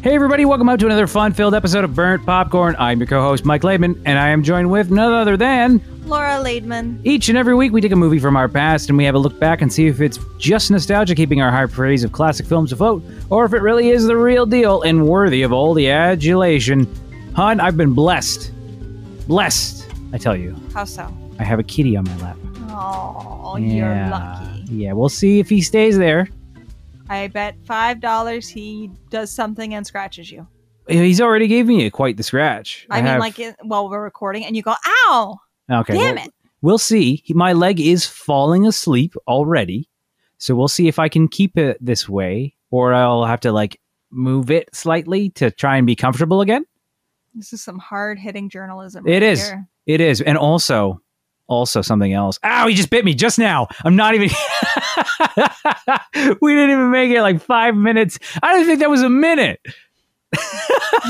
Hey, everybody, welcome out to another fun filled episode of Burnt Popcorn. I'm your co host, Mike Laidman, and I am joined with none other than. Laura Laidman. Each and every week, we take a movie from our past and we have a look back and see if it's just nostalgia keeping our high praise of classic films afloat, or if it really is the real deal and worthy of all the adulation. Hun, I've been blessed. Blessed, I tell you. How so? I have a kitty on my lap. Oh, yeah. you're lucky. Yeah, we'll see if he stays there. I bet five dollars he does something and scratches you. He's already gave me a, quite the scratch. I, mean, have- like it, while we're recording, and you go, "Ow, okay, damn well- it!" We'll see. He- My leg is falling asleep already. So we'll see if I can keep it this way or I'll have to like move it slightly to try and be comfortable again. This is some hard hitting journalism. It right is. here. It is. And also, also something else. Ow, he just bit me just now. I'm not even. we didn't even make it like five minutes. I don't think that was a minute.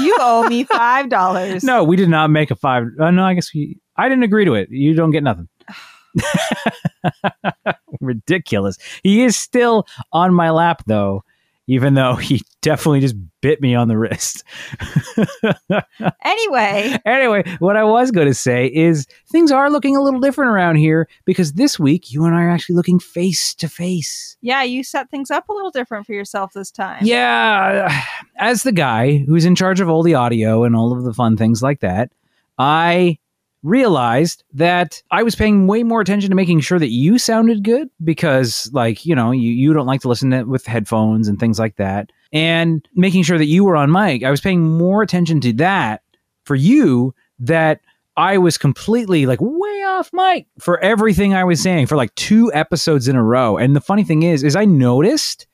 You owe me five dollars. No, we did not make a five. Uh, no, I guess we. I didn't agree to it. You don't get nothing. Ridiculous. He is still on my lap though, even though he definitely just bit me on the wrist. Anyway, anyway, what I was going to say is things are looking a little different around here because this week you and I are actually looking face to face. yeah, you set things up a little different for yourself this time. Yeah, as the guy who's in charge of all the audio and all of the fun things like that, I realized that I was paying way more attention to making sure that you sounded good because like, you know, you, you don't like to listen to it with headphones and things like that. And making sure that you were on mic, I was paying more attention to that for you that I was completely like way off mic for everything I was saying for like two episodes in a row. And the funny thing is, is I noticed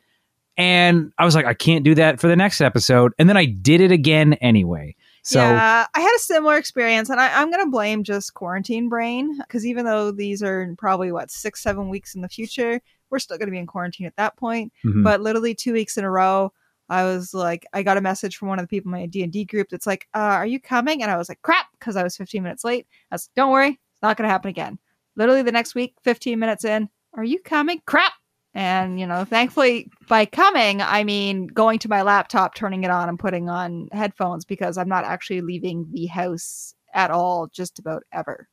and I was like, I can't do that for the next episode. And then I did it again anyway. So yeah, I had a similar experience, and I, I'm going to blame just quarantine brain because even though these are probably what six, seven weeks in the future, we're still going to be in quarantine at that point. mhm. But literally two weeks in a row, I was like, I got a message from one of the people in my D and D group that's like, uh, "Are you coming?" And I was like, "Crap," because I was 15 minutes late. I was, like, "Don't worry, it's not going to happen again." Literally the next week, 15 minutes in, "Are you coming?" Crap. And you know, thankfully, by coming, I mean going to my laptop, turning it on, and putting on headphones because I'm not actually leaving the house at all, just about ever.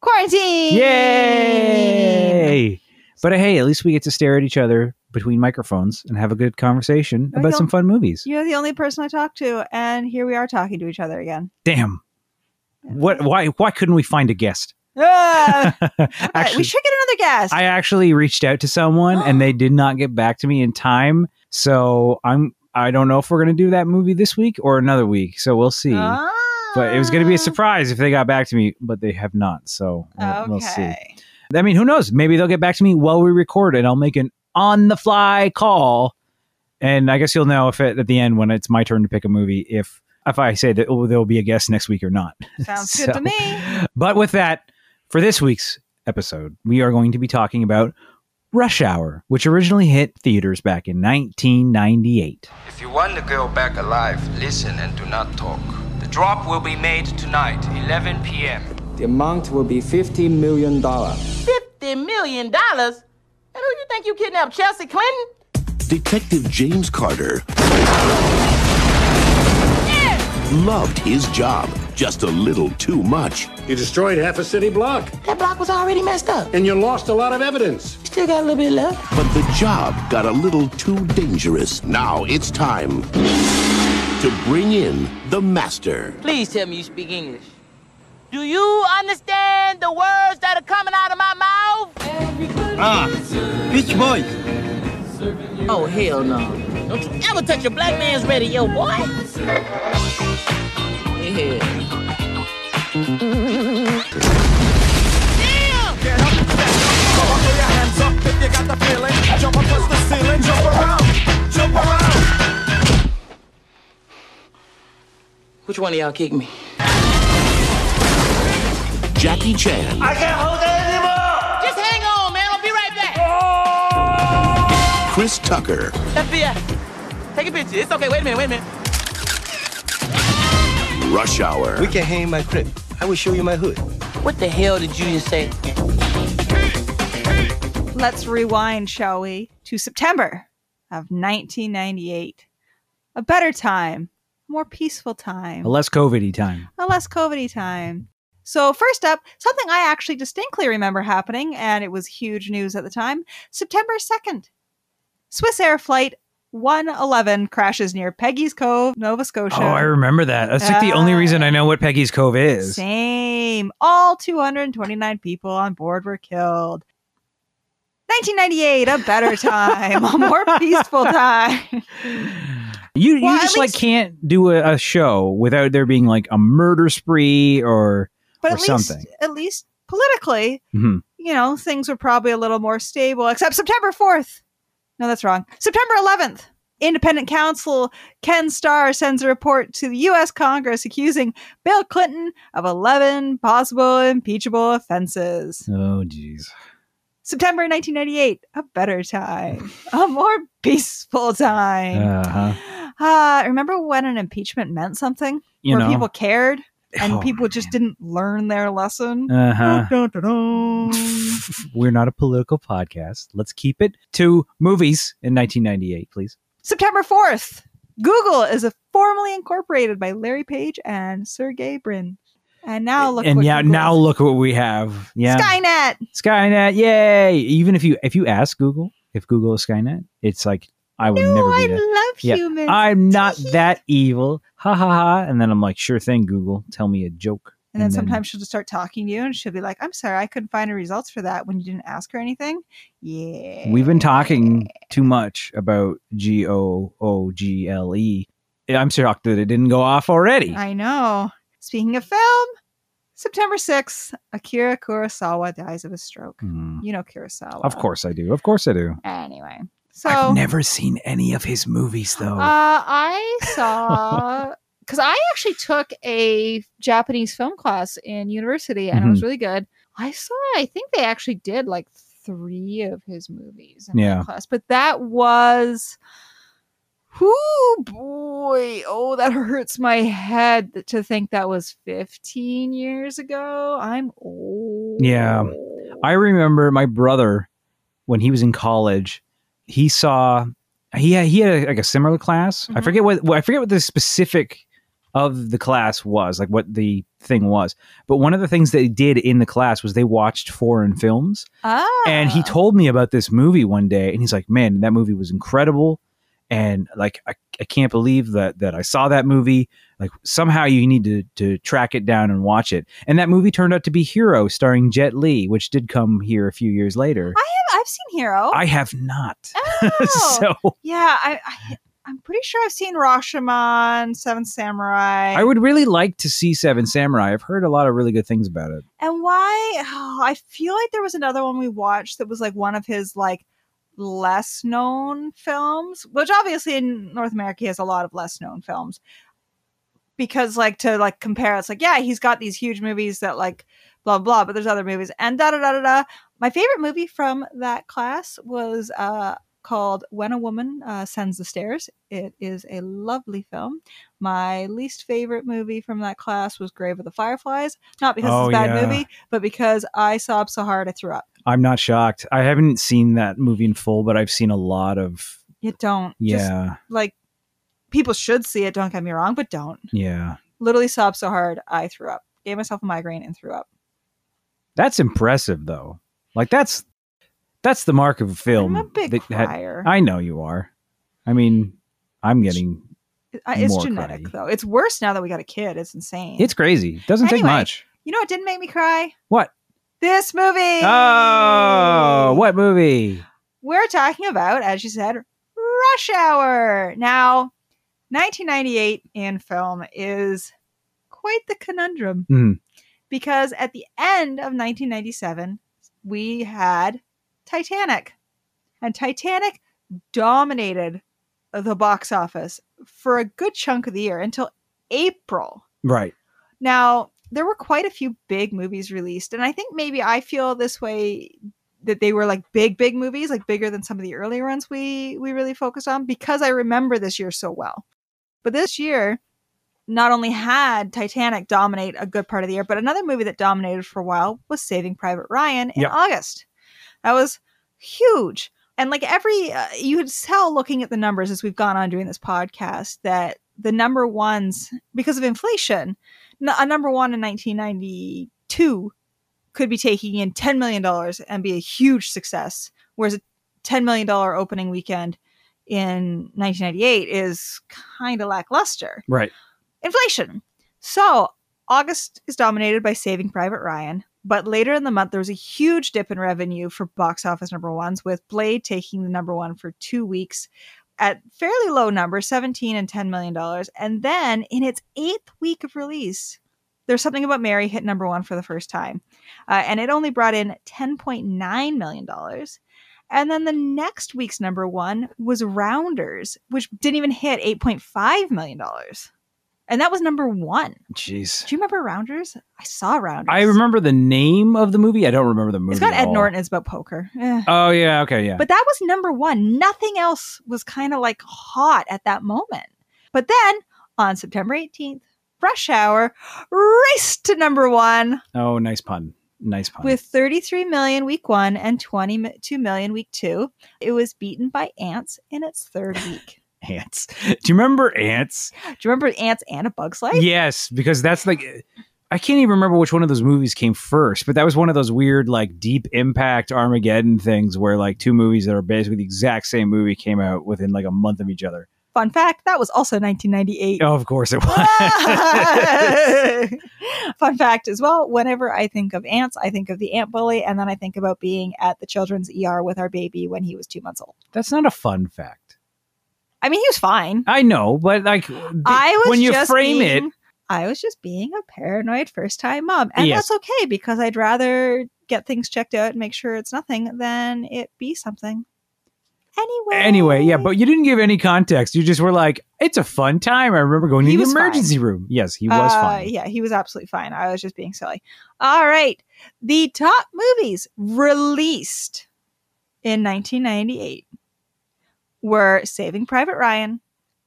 Quarantine. Yay! But uh, hey, at least we get to stare at each other between microphones and have a good conversation Oh, about some fun movies. You're the only person I talk to, and here we are talking to each other again. Damn. What why why couldn't we find a guest? Ah, actually, we should get another guest. I actually reached out to someone and they did not get back to me in time. So I'm I don't know if we're gonna do that movie this week or another week. So we'll see. But it was gonna be a Ah, surprise if they got back to me, but they have not. So we'll, we'll see. I mean, who knows? Maybe they'll get back to me while we record and I'll make an on the fly call. And I guess you'll know if it, at the end when it's my turn to pick a movie if if I say that oh, there'll be a guest next week or not. Sounds So- good to me. But with that, for this week's episode, we are going to be talking about Rush Hour, which originally hit theaters back in 1998. If you want the girl back alive, listen and do not talk. The drop will be made tonight, 11 p.m. The amount will be $50 million. Fifty million dollars? And who do you think you kidnapped? Chelsea Clinton? Detective James Carter loved his job just a little too much. You destroyed half a city block, That block was already messed up. and you lost a lot of evidence. Still got a little bit left. But the job got a little too dangerous. Now it's time to bring in the master. Please tell me you speak English. Do you understand the words that are coming out of my mouth? Ah, beach Boys. Oh, hell no. Don't you ever touch a black man's radio, boy. Yeah. Which one of y'all kicked me? Jackie Chan, I can't hold it anymore! Just hang on, man. I'll be right back. Chris Tucker, FBI, take a picture. It's okay. Wait a minute. Wait a minute. Rush Hour. We can hang my crib. I will show you my hood. What the hell did you just say? Let's rewind, shall we, to September of 1998. a better time, a more peaceful time, A less COVID time. a less COVID time. So, first up, something I actually distinctly remember happening, and it was huge news at the time September 2nd. Swissair Flight 111 crashes near Peggy's Cove, Nova Scotia. Oh, I remember that. That's like the only reason I know what Peggy's Cove is. Same. All 229 people on board were killed. 1998, a better time, a more peaceful time. You you Well, at just like least- can't do a, a show without there being like a murder spree or But Or at least, something. at least politically, Mhm. you know, things were probably a little more stable, except September 4th. No, that's wrong. September 11th. Independent counsel Ken Starr sends a report to the U.S. Congress accusing Bill Clinton of 11 possible impeachable offenses. oh jeez. September 1998, a better time, a more peaceful time. Uh-huh. Uh, remember when an impeachment meant something? You where know. people cared and Oh, people just didn't learn their lesson? Uh-huh. Dun, dun, dun. We're not a political podcast. Let's keep it to movies in 1998, please. September 4th, Google is a formally incorporated by Larry Page and Sergey Brin. And now look and yeah, Google now is. look what we have. Yeah. Skynet. Skynet, yay! Even if you if you ask Google if Google is Skynet, it's like I would No, never I be that. love Yeah, humans. I'm not that evil. Ha ha ha. And then I'm like, sure thing, Google. Tell me a joke. And then sometimes she'll just start talking to you and she'll be like, I'm sorry, I couldn't find any results for that when you didn't ask her anything. Yeah. we've been talking too much about G O O G L E. I'm shocked that it didn't go off already. I know. Speaking of film, September 6th, Akira Kurosawa dies of a stroke. Hmm. You know Kurosawa. Of course I do. Of course I do. Anyway. So I've never seen any of his movies though. Uh, I saw because I actually took a Japanese film class in university, and it Mm-hmm. was really good. I saw. I think they actually did like three of his movies in Yeah. that class, but that was. Whoo boy! Oh, that hurts my head to think that was 15 years ago. I'm old. Yeah. I remember my brother when he was in college. He saw he had, he had like a similar class. I Mhm. forget what, I forget what the specific of the class was, like what the thing was. But one of the things they did in the class was they watched foreign films, Ah. and he told me about this movie one day, and he's like, "Man, that movie was incredible." And like I, I can't believe that that I saw that movie. Like somehow you need to to track it down and watch it. And that movie turned out to be Hero, starring Jet Li, which did come here a few years later. I. I've seen Hero. I have not. Oh. so Yeah, I, I I'm pretty sure I've seen Rashomon, Seven Samurai. I would really like to see Seven Samurai. I've heard a lot of really good things about it. and why? Oh, I feel like there was another one we watched that was like one of his like less known films, which obviously in North America he has a lot of less known films. Because like to like compare, it's like yeah, he's got these huge movies that like blah blah, but there's other movies and da da da da da. My favorite movie from that class was uh called When a Woman uh, Sends the Stairs. It is a lovely film. My least favorite movie from that class was Grave of the Fireflies. Not because Oh, it's a bad yeah. movie, but because I sobbed so hard I threw up. I'm not shocked. I haven't seen that movie in full, but I've seen a lot of You don't. Just, yeah, like, people should see it, don't get me wrong, but don't. yeah. Literally sobbed so hard I threw up. Gave myself a migraine and threw up. That's impressive though. Like that's that's the mark of a film. I'm a big that crier. I know you are. I mean, I'm getting it's more genetic, though. It's worse now that we got a kid. It's insane. it's crazy. It doesn't take much. you know what didn't make me cry? What? This movie. Oh, what movie? We're talking about, as you said, Rush Hour. Now, 1998 in film is quite the conundrum Mhm. because at the end of 1997, we had Titanic, and Titanic dominated the box office for a good chunk of the year until April. Right. Now, there were quite a few big movies released, and I think maybe I feel this way that they were like big, big movies, like bigger than some of the earlier ones we we really focused on because I remember this year so well. But this year not only had Titanic dominate a good part of the year, but another movie that dominated for a while was Saving Private Ryan in Yep. August. That was huge. And like every, uh, you could tell looking at the numbers as we've gone on doing this podcast that the number ones, because of inflation, a number one in 1992 could be taking in $10 million and be a huge success, whereas a $10 million opening weekend in 1998 is kind of lackluster. Right. Inflation. So August is dominated by Saving Private Ryan, but later in the month there was a huge dip in revenue for box office number ones, with Blade taking the number one for two weeks at fairly low numbers, 17 and 10 million dollars. And then in its eighth week of release, there's something about Mary hit number one for the first time, uh, and it only brought in 10.9 million dollars. And then the next week's number one was Rounders, which didn't even hit 8.5 million dollars. And that was number one. Jeez. Do you remember Rounders? I saw Rounders. I remember the name of the movie. I don't remember the movie. It's got Ed all. Norton. It's about poker. Eh. Oh yeah. Okay. Yeah. But that was number one. Nothing else was kind of like hot at that moment. But then on September 18th, Rush Hour raced to number one oh, nice pun. Nice pun. with 33 million week one and 22 million week two. It was beaten by Antz in its third week. Ants. Do you remember ants? Do you remember Antz and a Bug's Life? Yes, because that's like I can't even remember which one of those movies came first, but that was one of those weird like deep impact Armageddon things where like two movies that are basically the exact same movie came out within like a month of each other. Fun fact that was also 1998. Oh, of course it was. Fun fact as well whenever I think of ants, I think of the ant bully, and then I think about being at the children's ER with our baby when he was two months old. that's not a fun fact. I mean, he was fine. I know, but like I was when you frame being, it, I was just being a paranoid first time mom. And Yes. that's okay because I'd rather get things checked out and make sure it's nothing than it be something. Anyway. anyway, yeah, but you didn't give any context. You just were like, "It's a fun time." I remember going He to the was fine. emergency room. Yes, he was Uh, fine. Yeah, he was absolutely fine. I was just being silly. All right. The top movies released in 1998 were Saving Private Ryan,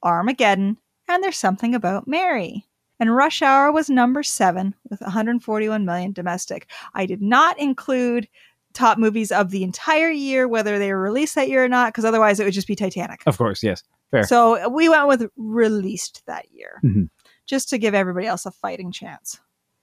Armageddon, and There's Something About Mary. And Rush Hour was number seven with 141 million domestic. I did not include top movies of the entire year, whether they were released that year or not, because otherwise it would just be Titanic. Of course, yes. Fair. So we went with released that year, Mhm. just to give everybody else a fighting chance.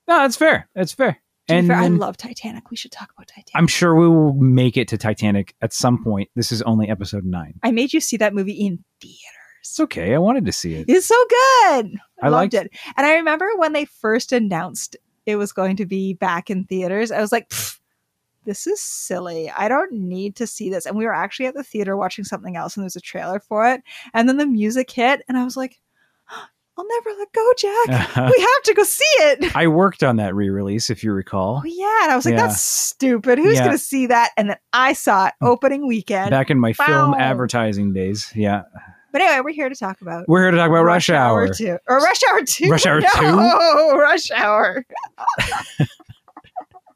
no, that's fair. That's fair. And fair, I love Titanic. We should talk about Titanic. I'm sure we will make it to Titanic at some point. This is only episode nine. I made you see that movie in theaters. It's okay. I wanted to see it. It's so good. I, I loved liked- it. And I remember when they first announced it was going to be back in theaters, I was like, this is silly. I don't need to see this. And we were actually at the theater watching something else, and there's a trailer for it. And then the music hit, and I was like, I'll never let go, Jack. we have to go see it. I worked on that re-release, if you recall, Oh, yeah. And I was like, Yeah. that's stupid. Who's Yeah. going to see that? And then I saw it opening weekend. back in my film advertising days. Yeah, but anyway, we're here to talk about we're here to talk about Rush, Hour. 2. Or Rush Hour 2. Rush Hour 2? No, Rush Hour.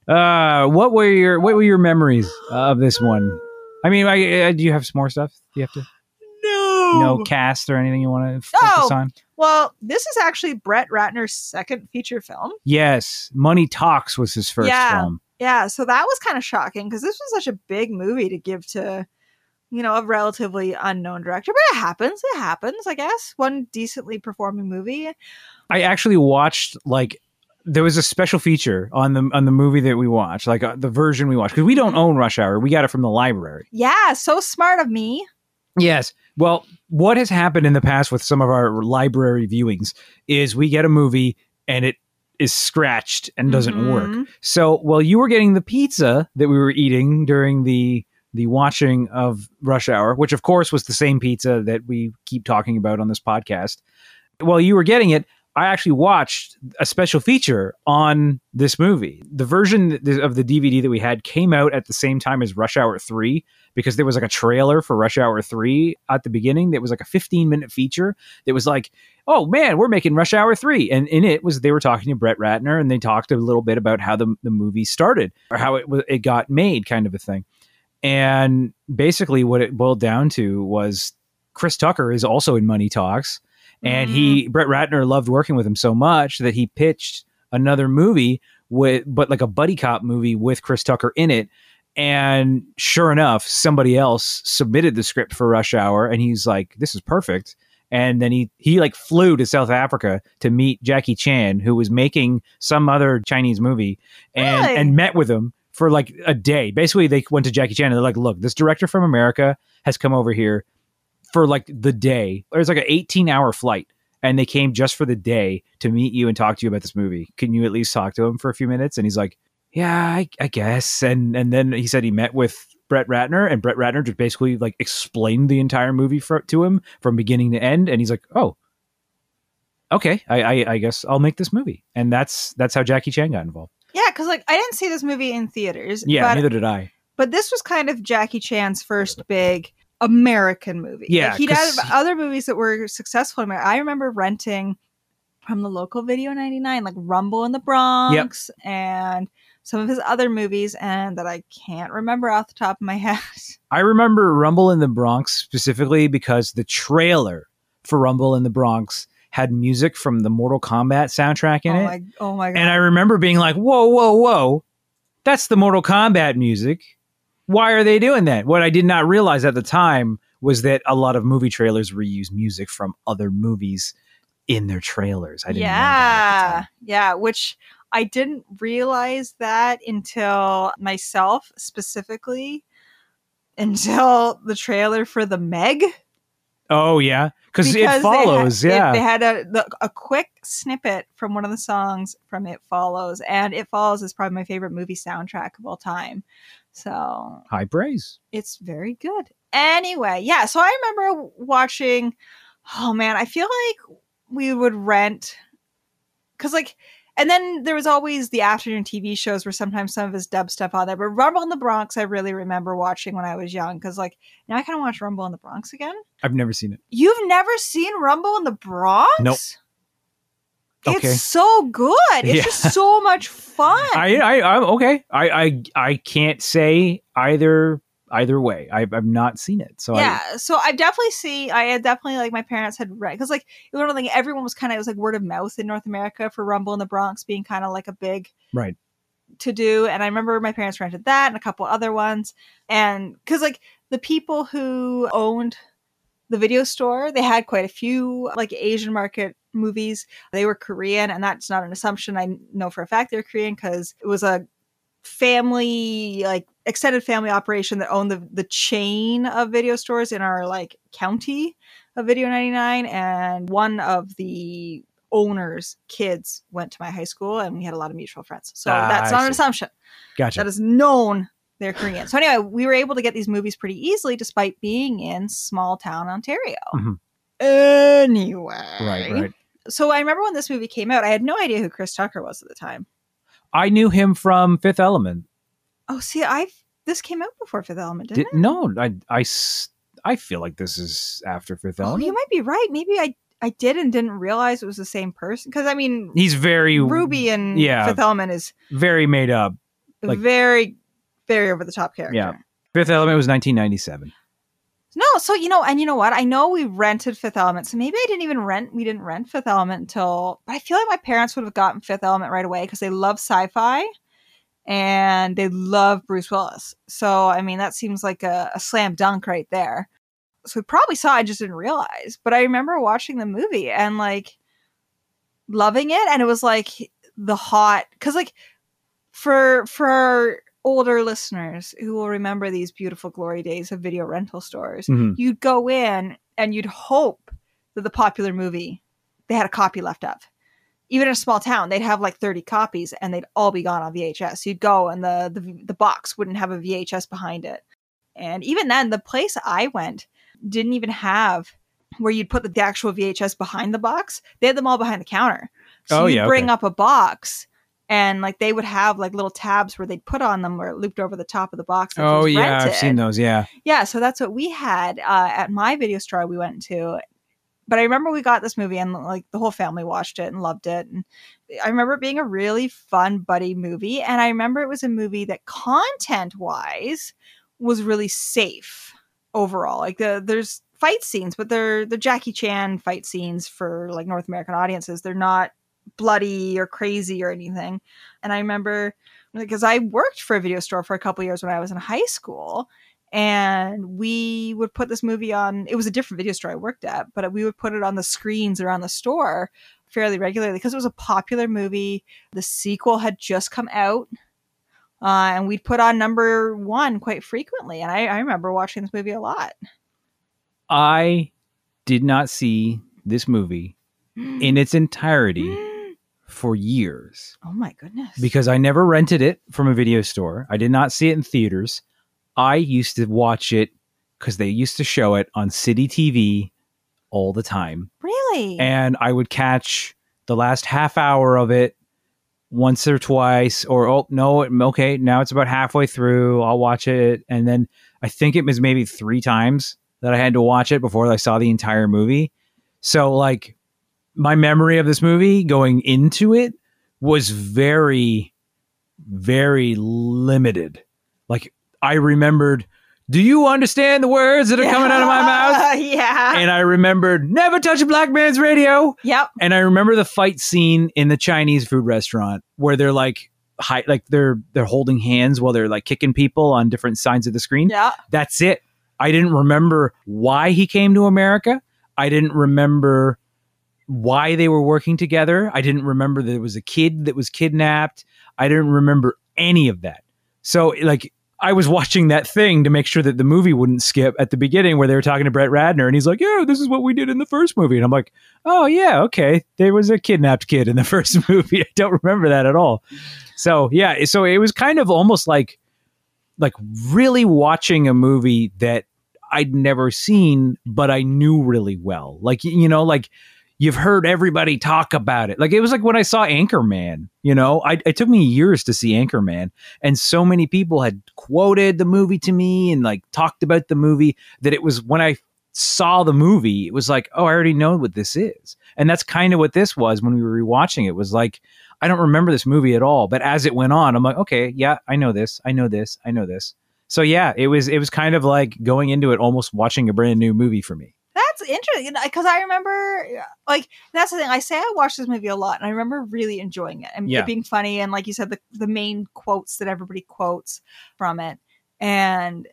Uh, what were your what were your memories of this one? I mean, I, uh, do you have some more stuff? Do you have to No. no cast or anything you want to focus Oh. on? Well, this is actually Brett Ratner's second feature film. Yes, Money Talks was his first Yeah. film. Yeah, so that was kind of shocking because this was such a big movie to give to, you know, a relatively unknown director. But it happens. It happens, I guess. One decently performing movie. I actually watched like there was a special feature on the on the movie that we watched, like uh, the version we watched because we don't Mm-hmm. own Rush Hour. We got it from the library. Yeah, so smart of me. Yes. Well, what has happened in the past with some of our library viewings is we get a movie and it is scratched and doesn't work. Mhm. So, while you were getting the pizza that we were eating during the the watching of Rush Hour, which of course was the same pizza that we keep talking about on this podcast, while you were getting it, I actually watched a special feature on this movie. The version of the DVD that we had came out at the same time as Rush Hour 3 because there was like a trailer for Rush Hour 3 at the beginning that was like a 15 minute feature that was like, oh man, we're making Rush Hour 3. And in it was they were talking to Brett Ratner and they talked a little bit about how the, the movie started or how it, it got made, kind of a thing. And basically, what it boiled down to was Chris Tucker is also in Money Talks. And he, mm-hmm. Brett Ratner loved working with him so much that he pitched another movie with, but like a buddy cop movie with Chris Tucker in it. And sure enough, somebody else submitted the script for Rush Hour, and he's like, "This is perfect." And then he he like flew to South Africa to meet Jackie Chan, who was making some other Chinese movie, and Really? and met with him for like a day. Basically, they went to Jackie Chan and they're like, "Look, this director from America has come over here for like the day. It was like an 18 hour flight." And they came just for the day to meet you and talk to you about this movie. Can you at least talk to him for a few minutes? And he's like, yeah, I, I guess. And and then he said he met with Brett Ratner, and Brett Ratner just basically like explained the entire movie for, to him from beginning to end. And he's like, oh, okay, I, I I guess I'll make this movie. And that's that's how Jackie Chan got involved. Yeah, because like I didn't see this movie in theaters. Yeah, but, neither did I. but this was kind of Jackie Chan's first big American movie. Yeah, like, he'd had other movies that were successful. in America. I remember renting from the local Video 99, like Rumble in the Bronx, and some of his other movies, and that I can't remember off the top of my head. I remember Rumble in the Bronx specifically because the trailer for Rumble in the Bronx had music from the Mortal Kombat soundtrack in oh it. my, oh my god! And I remember being like, whoa, whoa, whoa, that's the Mortal Kombat music. Why are they doing that? What I did not realize at the time was that a lot of movie trailers reuse music from other movies in their trailers. I didn't know that. at the yeah, yeah. Which I didn't realize that until myself specifically, until the trailer for the Meg. Oh, yeah. Because it they had- follows. it- yeah. they had a the, a quick snippet from one of the songs from It Follows, and It Follows is probably my favorite movie soundtrack of all time. So High praise. it's very good. Anyway, yeah. So I remember watching. Oh man, I feel like we would rent because like, and then there was always the afternoon TV shows where sometimes some of his dub stuff on there. But Rumble in the Bronx, I really remember watching when I was young because like now I kind of watch Rumble in the Bronx again. I've never seen it. You've never seen Rumble in the Bronx? Nope. Okay. It's so good. It's Yeah. just so much fun. I, I, I'm okay. I, I, I can't say either, either way. I've, I've not seen it. So I, yeah, so I definitely see. I had definitely like my parents had read because like it was of everyone was kind of it was like word of mouth in North America for Rumble in the Bronx being kind of like a big right. to do, and I remember my parents rented that and a couple other ones, and because like the people who owned the video store, they had quite a few like Asian market movies. They were Korean, and that's not an assumption. I know for a fact they're Korean because it was a family like extended family operation that owned the the chain of video stores in our like county of Video 99 and one of the owners kids went to my high school and we had a lot of mutual friends. So Ah, that's not an assumption. Gotcha. That is known they're Korean. So anyway, we were able to get these movies pretty easily despite being in small town Ontario. Mhm. Anyway. Right, right. So I remember when this movie came out, I had no idea who Chris Tucker was at the time. I knew him from Fifth Element. Oh, see, I this came out before Fifth Element, Did, didn't it? no, I, I, I feel like this is after Fifth Oh, Element. you might be right. Maybe I I did and didn't realize it was the same person because I mean, He's very Ruby and yeah. Fifth Element is very made up. Like- very very over the top character. Yeah. Fifth Element was 1997. No, so you know, and you know what? I know we rented Fifth Element, so maybe I didn't even rent. We didn't rent Fifth Element until. But I feel like my parents would have gotten Fifth Element right away because they love sci-fi, and they love Bruce Willis. So I mean, that seems like a, a slam dunk right there. So we probably saw. I just didn't realize. But I remember watching the movie and like loving it, and it was like the hot because like for for older listeners who will remember these beautiful glory days of video rental stores Mhm. you'd go in and you'd hope that the popular movie they had a copy left of. Even in a small town they'd have like 30 copies and they'd all be gone on vhs you'd go and the the, the box wouldn't have a vhs behind it. And even then the place i went didn't even have where you'd put the, the actual vhs behind the box. They had them all behind the counter. So Oh, you'd yeah, bring okay. up a box and like they would have like little tabs where they'd put on them or looped over the top of the box Oh yeah, I've seen those. Yeah. Yeah, so that's what we had uh, at my video store we went to. But I remember we got this movie and like the whole family watched it and loved it. And I remember it being a really fun buddy movie. And I remember it was a movie that content wise was really safe overall. Like the there's fight scenes, but they're the Jackie Chan fight scenes for like North American audiences. They're not bloody or crazy or anything. And I remember because I worked for a video store for a couple years when I was in high school. And we would put this movie on. It was a different video store I worked at, but we would put it on the screens around the store fairly regularly because it was a popular movie. The sequel had just come out, uh, and we'd put on number one quite frequently. And I, I remember watching this movie a lot. I did not see this movie in its entirety for years Oh my goodness! because I never rented it from a video store. I did not see it in theaters. I used to watch it because they used to show it on City TV all the time. really, And I would catch the last half hour of it once or twice, or oh, no, okay, now it's about halfway through. I'll watch it. And then I think it was maybe three times that I had to watch it before I saw the entire movie. So, like, my memory of this movie going into it was very, very limited. Like, I remembered, do you understand the words that are coming out of my mouth? yeah. And I remembered, never touch a black man's radio. yep. And I remember the fight scene in the Chinese food restaurant where they're like, hi, like they're they're holding hands while they're like kicking people on different sides of the screen. Yeah. That's it. I didn't remember why he came to America. I didn't remember why they were working together. I didn't remember there was a kid that was kidnapped. I didn't remember any of that. So like I was watching that thing to make sure that the movie wouldn't skip at the beginning where they were talking to Brett Ratner and he's like, "Yeah, this is what we did in the first movie." And I'm like, "Oh yeah, okay. There was a kidnapped kid in the first movie. I don't remember that at all." So, yeah, so it was kind of almost like like really watching a movie that I'd never seen, but I knew really well. Like, you know, like you've heard everybody talk about it. Like it was like when I saw Anchorman, you know, I, it took me years to see Anchorman. And so many people had quoted the movie to me and like talked about the movie that it was when I saw the movie, it was like, oh, I already know what this is. And that's kind of what this was when we were rewatching it. was like, I don't remember this movie at all. But as it went on, I'm like, okay, yeah, I know this. I know this. I know this. So yeah, it was it was kind of like going into it almost watching a brand new movie for me. That's interesting because I remember, like, that's the thing. I say I watched this movie a lot, and I remember really enjoying it and Yeah. it being funny, and like you said, the the main quotes that everybody quotes from it, and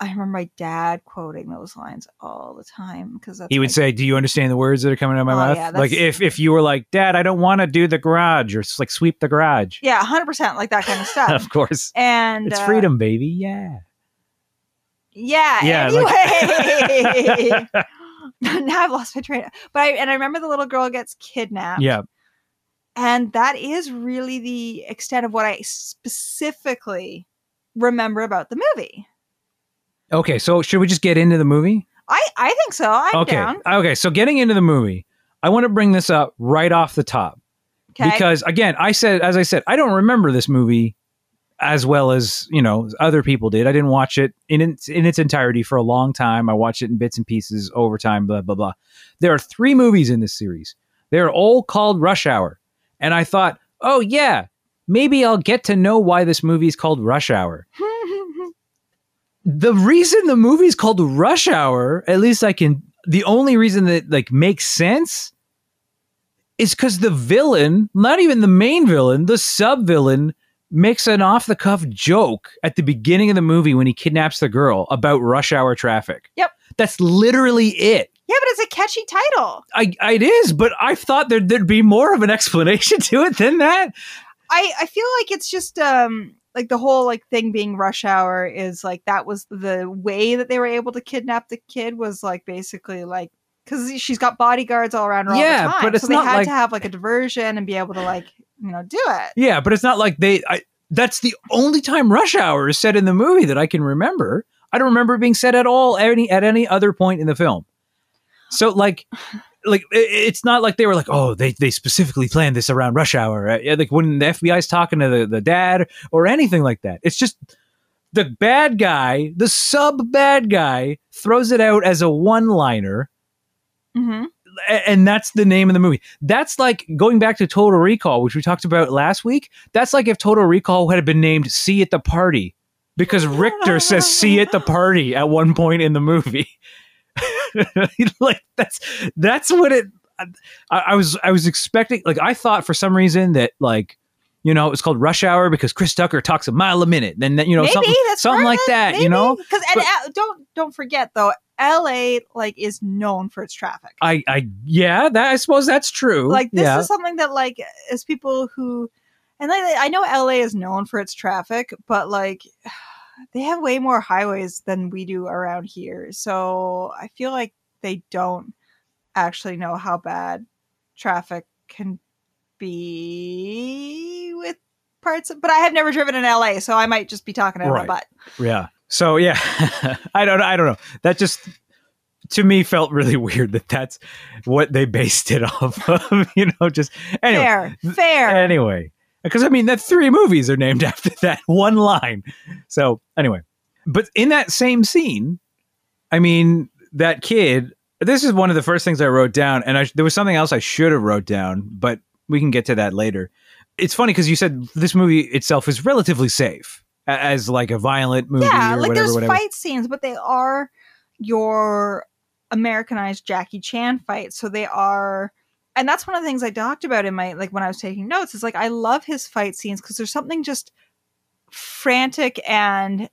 I remember my dad quoting those lines all the time because He would say, "Do you understand the words that are coming out of my Oh, mouth?" yeah, like if if you were like, "Dad, I don't want to do the garage," or like sweep the garage. "Yeah, hundred percent like that kind of stuff." of course, and it's uh, freedom, baby. Yeah. Yeah. Yeah, Anyway, now I've lost my train. But I and I remember the little girl gets kidnapped. Yeah. and that is really the extent of what I specifically remember about the movie. Okay, so should we just get into the movie? I I think so. I'm okay. down. Okay, so getting into the movie, I want to bring this up right off the top Okay. because again, I said as I said, I don't remember this movie as well as, you know, other people did. I didn't watch it in its, in its entirety for a long time. I watched it in bits and pieces over time, blah blah blah. There are 3 movies in this series. They're all called Rush Hour. And I thought, "Oh yeah, maybe I'll get to know why this movie is called Rush Hour." the reason the movie's called Rush Hour, at least I can the only reason that like makes sense is because the villain, not even the main villain, the sub villain makes an off the cuff joke at the beginning of the movie when he kidnaps the girl about rush hour traffic. Yep. That's literally it. yeah, but it's a catchy title. I, I it is, but I thought there'd, there'd be more of an explanation to it than that. I I feel like it's just um like the whole like thing being rush hour is like that was the way that they were able to kidnap the kid was like basically like because she's got bodyguards all around her Yeah, all the time. but it's so they not had like- to have like a diversion and be able to like you know do it. Yeah, but it's not like they. I, that's the only time rush hour is said in the movie that I can remember. I don't remember it being said at all any at any other point in the film. So like, like it's not like they were like, oh, they they specifically planned this around rush hour. Uh, yeah, Like when the FBI's talking to the, the dad or anything like that. It's just the bad guy, the sub bad guy, throws it out as a one liner Mm-hmm. and that's the name of the movie. That's like going back to Total Recall, which we talked about last week. That's like if Total Recall had been named "See at the Party" because Richter says "See at the Party" at one point in the movie. like that's that's what it. I, I was I was expecting like I thought for some reason that like You know, it's called Rush Hour because Chris Tucker talks a mile a minute. Then you know maybe something, something like that. maybe. You know, because and uh, don't don't forget though, L.A. like is known for its traffic. I, I, yeah, that I suppose that's true. like this yeah. is something that like as people who and like, I know LA is known for its traffic, but like they have way more highways than we do around here. So I feel like they don't actually know how bad traffic can be with parts of, but I have never driven in LA, so I might just be talking out of my butt. Yeah. So yeah, I don't. I don't know. That just to me felt really weird that that's what they based it off of. You know, just anyway. Fair, fair. Anyway, because I mean, that three movies are named after that one line. So anyway, but in that same scene, I mean, that kid. This is one of the first things I wrote down, and I, there was something else I should have wrote down, but we can get to that later. It's funny because you said this movie itself is relatively safe as like a violent movie yeah, or like whatever, there's whatever. fight scenes, but they are your Americanized Jackie Chan fights. So they are, and that's one of the things I talked about in my like when I was taking notes. Is like I love his fight scenes because there's something just frantic and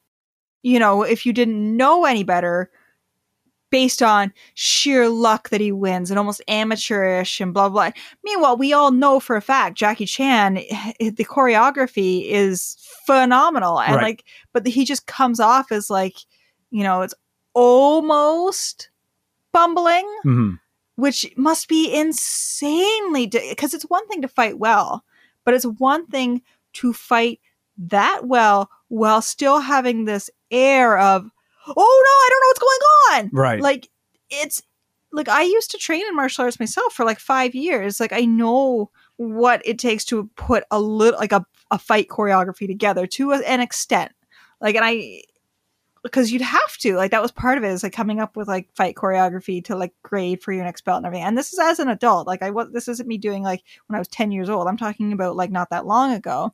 you know if you didn't know any better based on sheer luck that he wins and almost amateurish and blah blah. Meanwhile, we all know for a fact Jackie Chan, the choreography is phenomenal, and Right. like, but he just comes off as like, you know, it's almost bumbling, Mhm. which must be insanely because it's one thing to fight well, but it's one thing to fight that well while still having this air of, oh no, I don't know what's going on. Right. Like it's like I used to train in martial arts myself for like five years. Like I know what it takes to put a little like a, a fight choreography together to a- an extent. Like and I because you'd have to like that was part of it is like coming up with like fight choreography to like grade for your next belt and everything. And this is as an adult. Like I was this isn't me doing like when I was 10 years old. I'm talking about like not that long ago.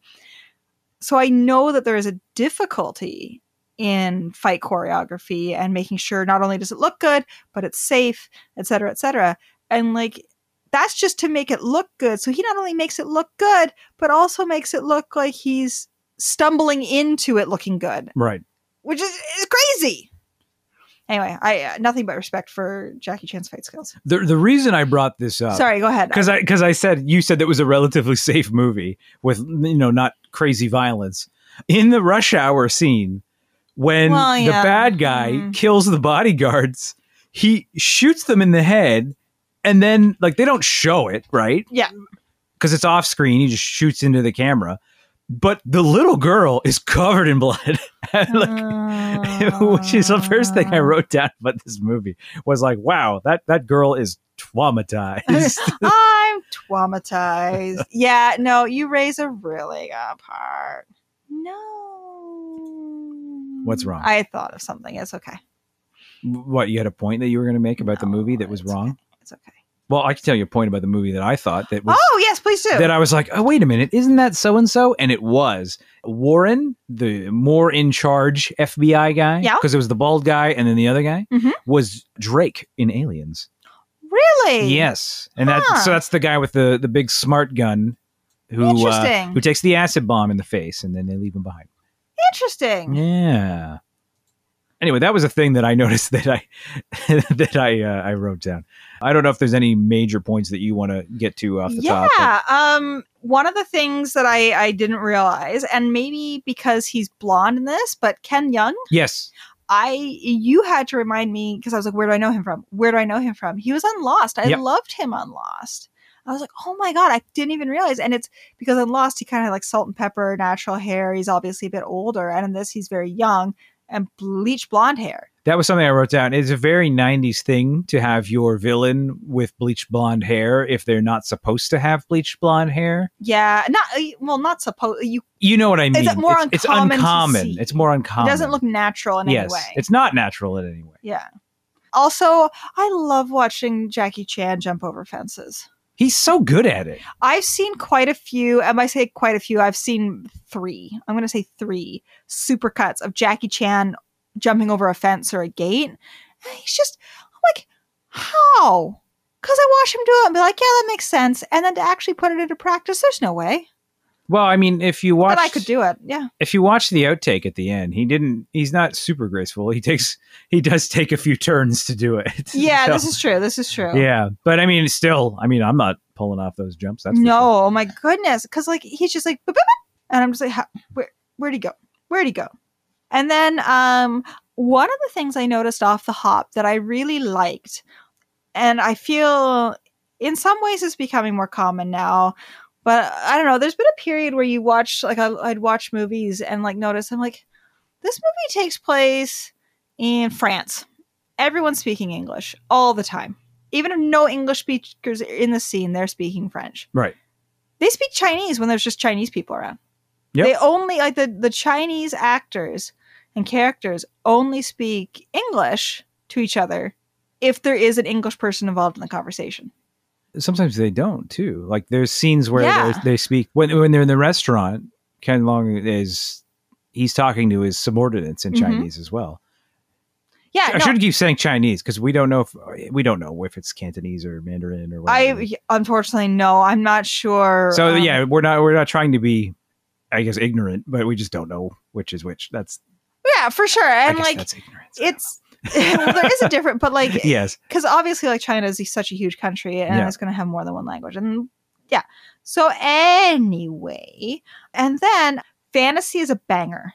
So I know that there is a difficulty in fight choreography and making sure not only does it look good, but it's safe, et cetera, et cetera. And like that's just to make it look good. So he not only makes it look good, but also makes it look like he's stumbling into it looking good, right. which is, is crazy. Anyway, I uh, nothing but respect for Jackie Chan's fight skills. The the reason I brought this up Sorry, go ahead. because I because I said you said that was a relatively safe movie with you know not crazy violence in the rush hour scene when Well, the bad guy Mhm. kills the bodyguards he shoots them in the head and then like they don't show it right Yeah. because it's off screen he just shoots into the camera but the little girl is covered in blood like which is the first thing I Uh. wrote down about this movie was like, wow, that that girl is traumatized. I'm traumatized. yeah, no, you raise a really good part. No. What's wrong? I thought of something. It's okay. what you had a point that you were going to make about the movie that was wrong? It's okay. Well, I can tell you a point about the movie that I thought that was Oh, yes, please do. that I was like, oh wait a minute, isn't that so and so? And it was Warren, the more in charge FBI guy, Yeah. because it was the bald guy and then the other guy Mhm. was Drake in Aliens. really? Yes, and that so that's the guy with the the big smart gun who uh, who takes the acid bomb in the face and then they leave him behind. Interesting. Yeah. Anyway, that was a thing that I noticed that I that I uh, I wrote down. I don't know if there's any major points that you want to get to off the top. but- yeah. Um, one of the things that I I didn't realize, and maybe because he's blonde in this, but Ken Leung, Yes. I you had to remind me because I was like, where do I know him from? Where do I know him from? He was on Lost. I Yep. loved him on Lost. I was like, oh my god, I didn't even realize. And it's because on Lost he kind of like salt and pepper, natural hair. He's obviously a bit older, and in this he's very young and bleach blonde hair. That was something I wrote down. It's a very 90s thing to have your villain with bleached blonde hair if they're not supposed to have bleached blonde hair. Yeah, not uh, well, not supposed. You You know what I mean? Is it more it's, it's uncommon see? It's more uncommon. it doesn't look natural in yes, any way. It's not natural in any way. Yeah. Also, I love watching Jackie Chan jump over fences. He's so good at it. I've seen quite a few, and I say quite a few, I've seen three. I'm going to say three supercuts of Jackie Chan jumping over a fence or a gate. He's just, I'm like, how? Because I watch him do it and be like, yeah, that makes sense. And then to actually put it into practice, there's no way. Well, I mean, if you watch, But I could do it. Yeah. if you watch the outtake at the end, he didn't. He's not super graceful. He takes. He does take a few turns to do it. Yeah, So, this is true. This is true. Yeah, but I mean, still, I mean, I'm not pulling off those jumps. That's no, sure. oh my goodness. Because like he's just like, "Boop, boop, boop," and I'm just like, how, where where'd he go? Where'd he go? And then um, one of the things I noticed off the hop that I really liked, and I feel in some ways it's becoming more common now. But I don't know. There's been a period where you watch, like, I, I'd watch movies and like notice, I'm like, this movie takes place in France. Everyone's speaking English all the time. Even if no English speakers are in the scene, they're speaking French Right. they speak Chinese when there's just Chinese people around. Yep. They only like the the Chinese actors and characters only speak English to each other if there is an English person involved in the conversation. Sometimes they don't too. Like there's scenes where Yeah. they they speak when when they're in the restaurant. Ken Leung is he's talking to his subordinates in Mhm. Chinese as well. Yeah, I no, should keep saying Chinese because we don't know if we don't know if it's Cantonese or Mandarin or whatever. I unfortunately no, I'm not sure. so um, yeah, we're not we're not trying to be, I guess, ignorant, but we just don't know which is which. That's yeah, for sure. And like it's well, there is a different, but like yes, because obviously like china is such a huge country and Yeah. it's going to have more than one language and yeah so anyway and then fantasy is a banger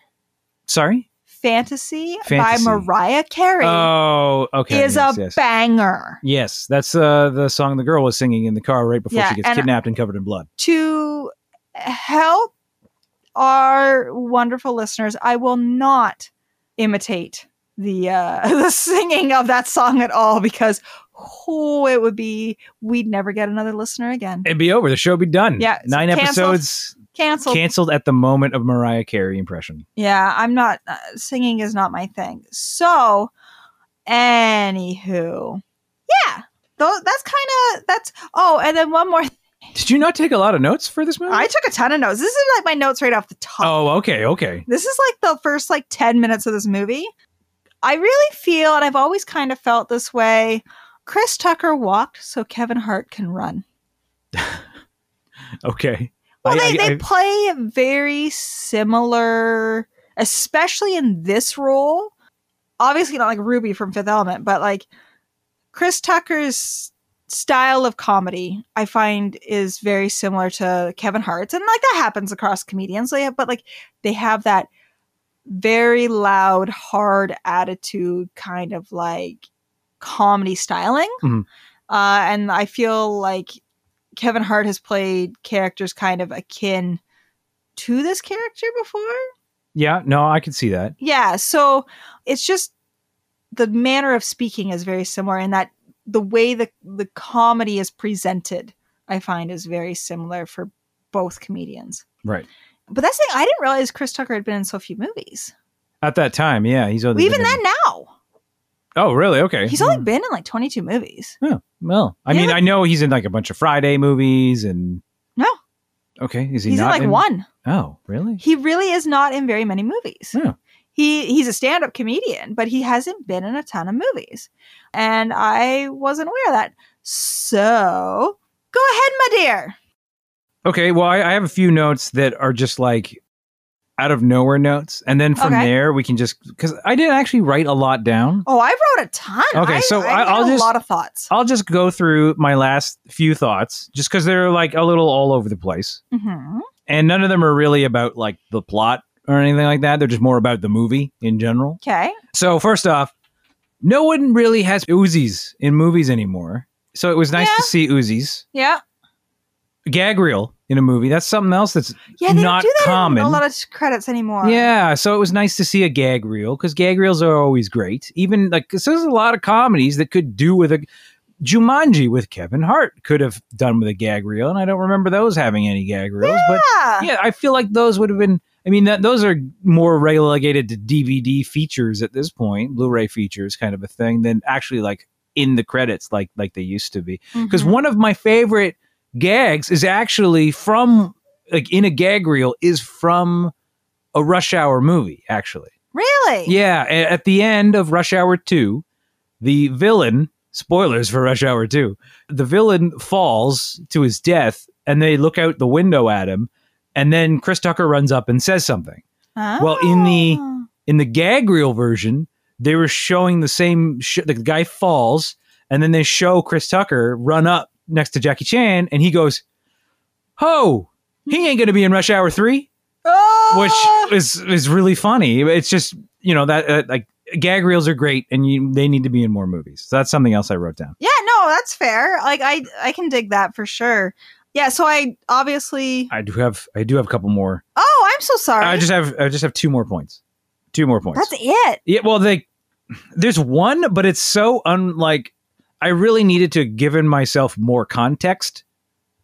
sorry. fantasy, Fantasy. by mariah carey Oh, okay. is yes, a yes. banger Yes, that's uh, the song the girl was singing in the car right before Yeah, she gets and- kidnapped and covered in blood. to help our wonderful listeners i will not imitate the uh the singing of that song at all because oh it would be we'd never get another listener again It'd be over. The show would be done. Yeah, nine canceled. episodes canceled canceled at the moment of Mariah Carey impression. Yeah, I'm not uh, singing is not my thing. So, anywho, yeah, though that's kind of that's. Oh, and then one more. th- Did you not take a lot of notes for this movie? I took a ton of notes. This is like my notes right off the top. oh, okay, okay. This is like the first like ten minutes of this movie. I really feel, and I've always kind of felt this way. Chris Tucker walked so Kevin Hart can run. Okay. Well, I- they, I- they play very similar, especially in this role. Obviously, not like Ruby from Fifth Element, but like Chris Tucker's style of comedy, I find is very similar to Kevin Hart's, and like that happens across comedians. They have, but like they have that very loud, hard attitude, kind of like comedy styling. Mhm. Uh, and I feel like Kevin Hart has played characters kind of akin to this character before. yeah, no, I can see that. Yeah, so it's just the manner of speaking is very similar, and that the way the the comedy is presented, I find, is very similar for both comedians. Right. But that's the thing, I didn't realize Chris Tucker had been in so few movies. At that time, yeah, he's only even then, now Oh, really? Okay. he's only hmm. been in like twenty two movies. Oh, well, I Yeah. mean, I know he's in like a bunch of Friday movies and. No. Okay, is he He's in not like one. Oh, really? He really is not in very many movies. Yeah. He he's a stand-up comedian, but he hasn't been in a ton of movies. And I wasn't aware of that. So go ahead, my dear. Okay, well, I, I have a few notes that are just like out of nowhere notes, and then from Okay. there we can just because I didn't actually write a lot down. Oh, I wrote a ton. Okay, I, so I I- had I'll a lot of thoughts. I'll just go through my last few thoughts, just because they're like a little all over the place, hmm and none of them are really about like the plot or anything like that. They're just more about the movie in general. Okay. So first off, no one really has Uzis in movies anymore. So it was nice Yeah. to see Uzis. Yeah. A gag reel in a movie. That's something else that's Yeah, they not don't that common. in a lot of credits anymore. Yeah, so it was nice to see a gag reel because gag reels are always great. Even like 'cause there's a lot of comedies that could do with a Jumanji with Kevin Hart could have done with a gag reel, and I don't remember those having any gag reels. But Yeah. yeah, I feel like those would have been. I mean, that, those are more relegated to DVD features at this point, Blu-ray features, kind of a thing, than actually like in the credits, like like they used to be. Because Mhm. one of my favorite gags is actually from like in a gag reel is from a Rush Hour movie, actually. Really? Yeah, at the end of Rush Hour 2, the villain, spoilers for Rush Hour 2, the villain falls to his death and they look out the window at him and then Chris Tucker runs up and says something. Well, in the- Oh. In the gag reel version, they were showing the same. Sh- the guy falls, and then they show Chris Tucker run up next to Jackie Chan, and he goes, "Ho, he ain't gonna be in Rush Hour 3? Oh! which is is really funny. It's just you know that uh, like gag reels are great, and you they need to be in more movies. So that's something else I wrote down. Yeah, no, that's fair. Like I I can dig that for sure. Yeah, so I obviously I do have I do have a couple more. Oh, I'm so sorry. I just have I just have two more points. Two more points. That's it. Yeah, well, they there's one, but it's so unlike. I really needed to give in myself more context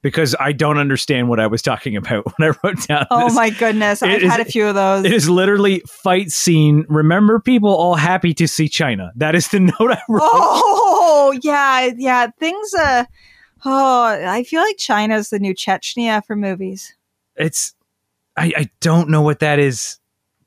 because I don't understand what I was talking about when I wrote down. Oh this. my goodness. It I've is- had a few of those. It is literally fight scene. Remember, people all happy to see China. That is the note I wrote. Oh yeah, yeah. Things. Uh, oh, I feel like China's the new Chechnya for movies. It's I, I don't know what that is.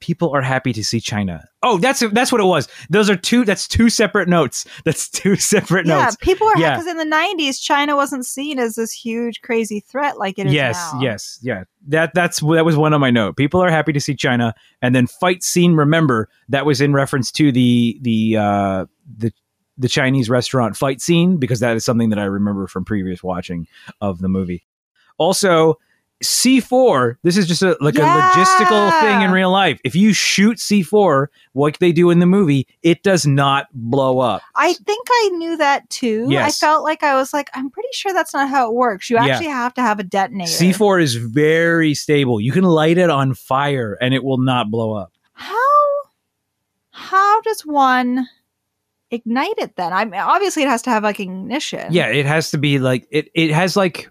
People are happy to see China. Oh, that's that's what it was. Those are two. That's two separate notes. That's two separate Yeah, notes. Yeah, people Yeah. because in the '90s, China wasn't seen as this huge, crazy threat like it is yes now. yes yes, yeah that that's that was one of my note people are happy to see china and then fight scene remember that was in reference to the the uh the the chinese restaurant fight scene because that is something that i remember from previous watching of the movie also c4 this is just a like Yeah. a logistical thing in real life if you shoot c4 like they do in the movie it does not blow up I think I knew that too. I felt like I was like, I'm pretty sure that's not how it works. You Yeah. actually have to have a detonator. c4 is very stable you can light it on fire and it will not blow up How how does one ignite it then? I mean, obviously it has to have like ignition. Yeah, it has to be like it. It has like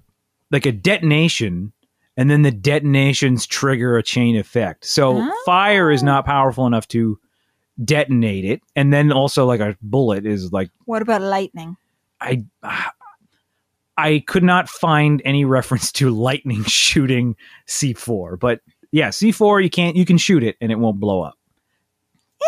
like a detonation, and then the detonations trigger a chain effect. So Oh. fire is not powerful enough to detonate it, and then also like a bullet is like What about lightning? I. I could not find any reference to lightning shooting C4, but yeah, C4 you can't you can shoot it and it won't blow up.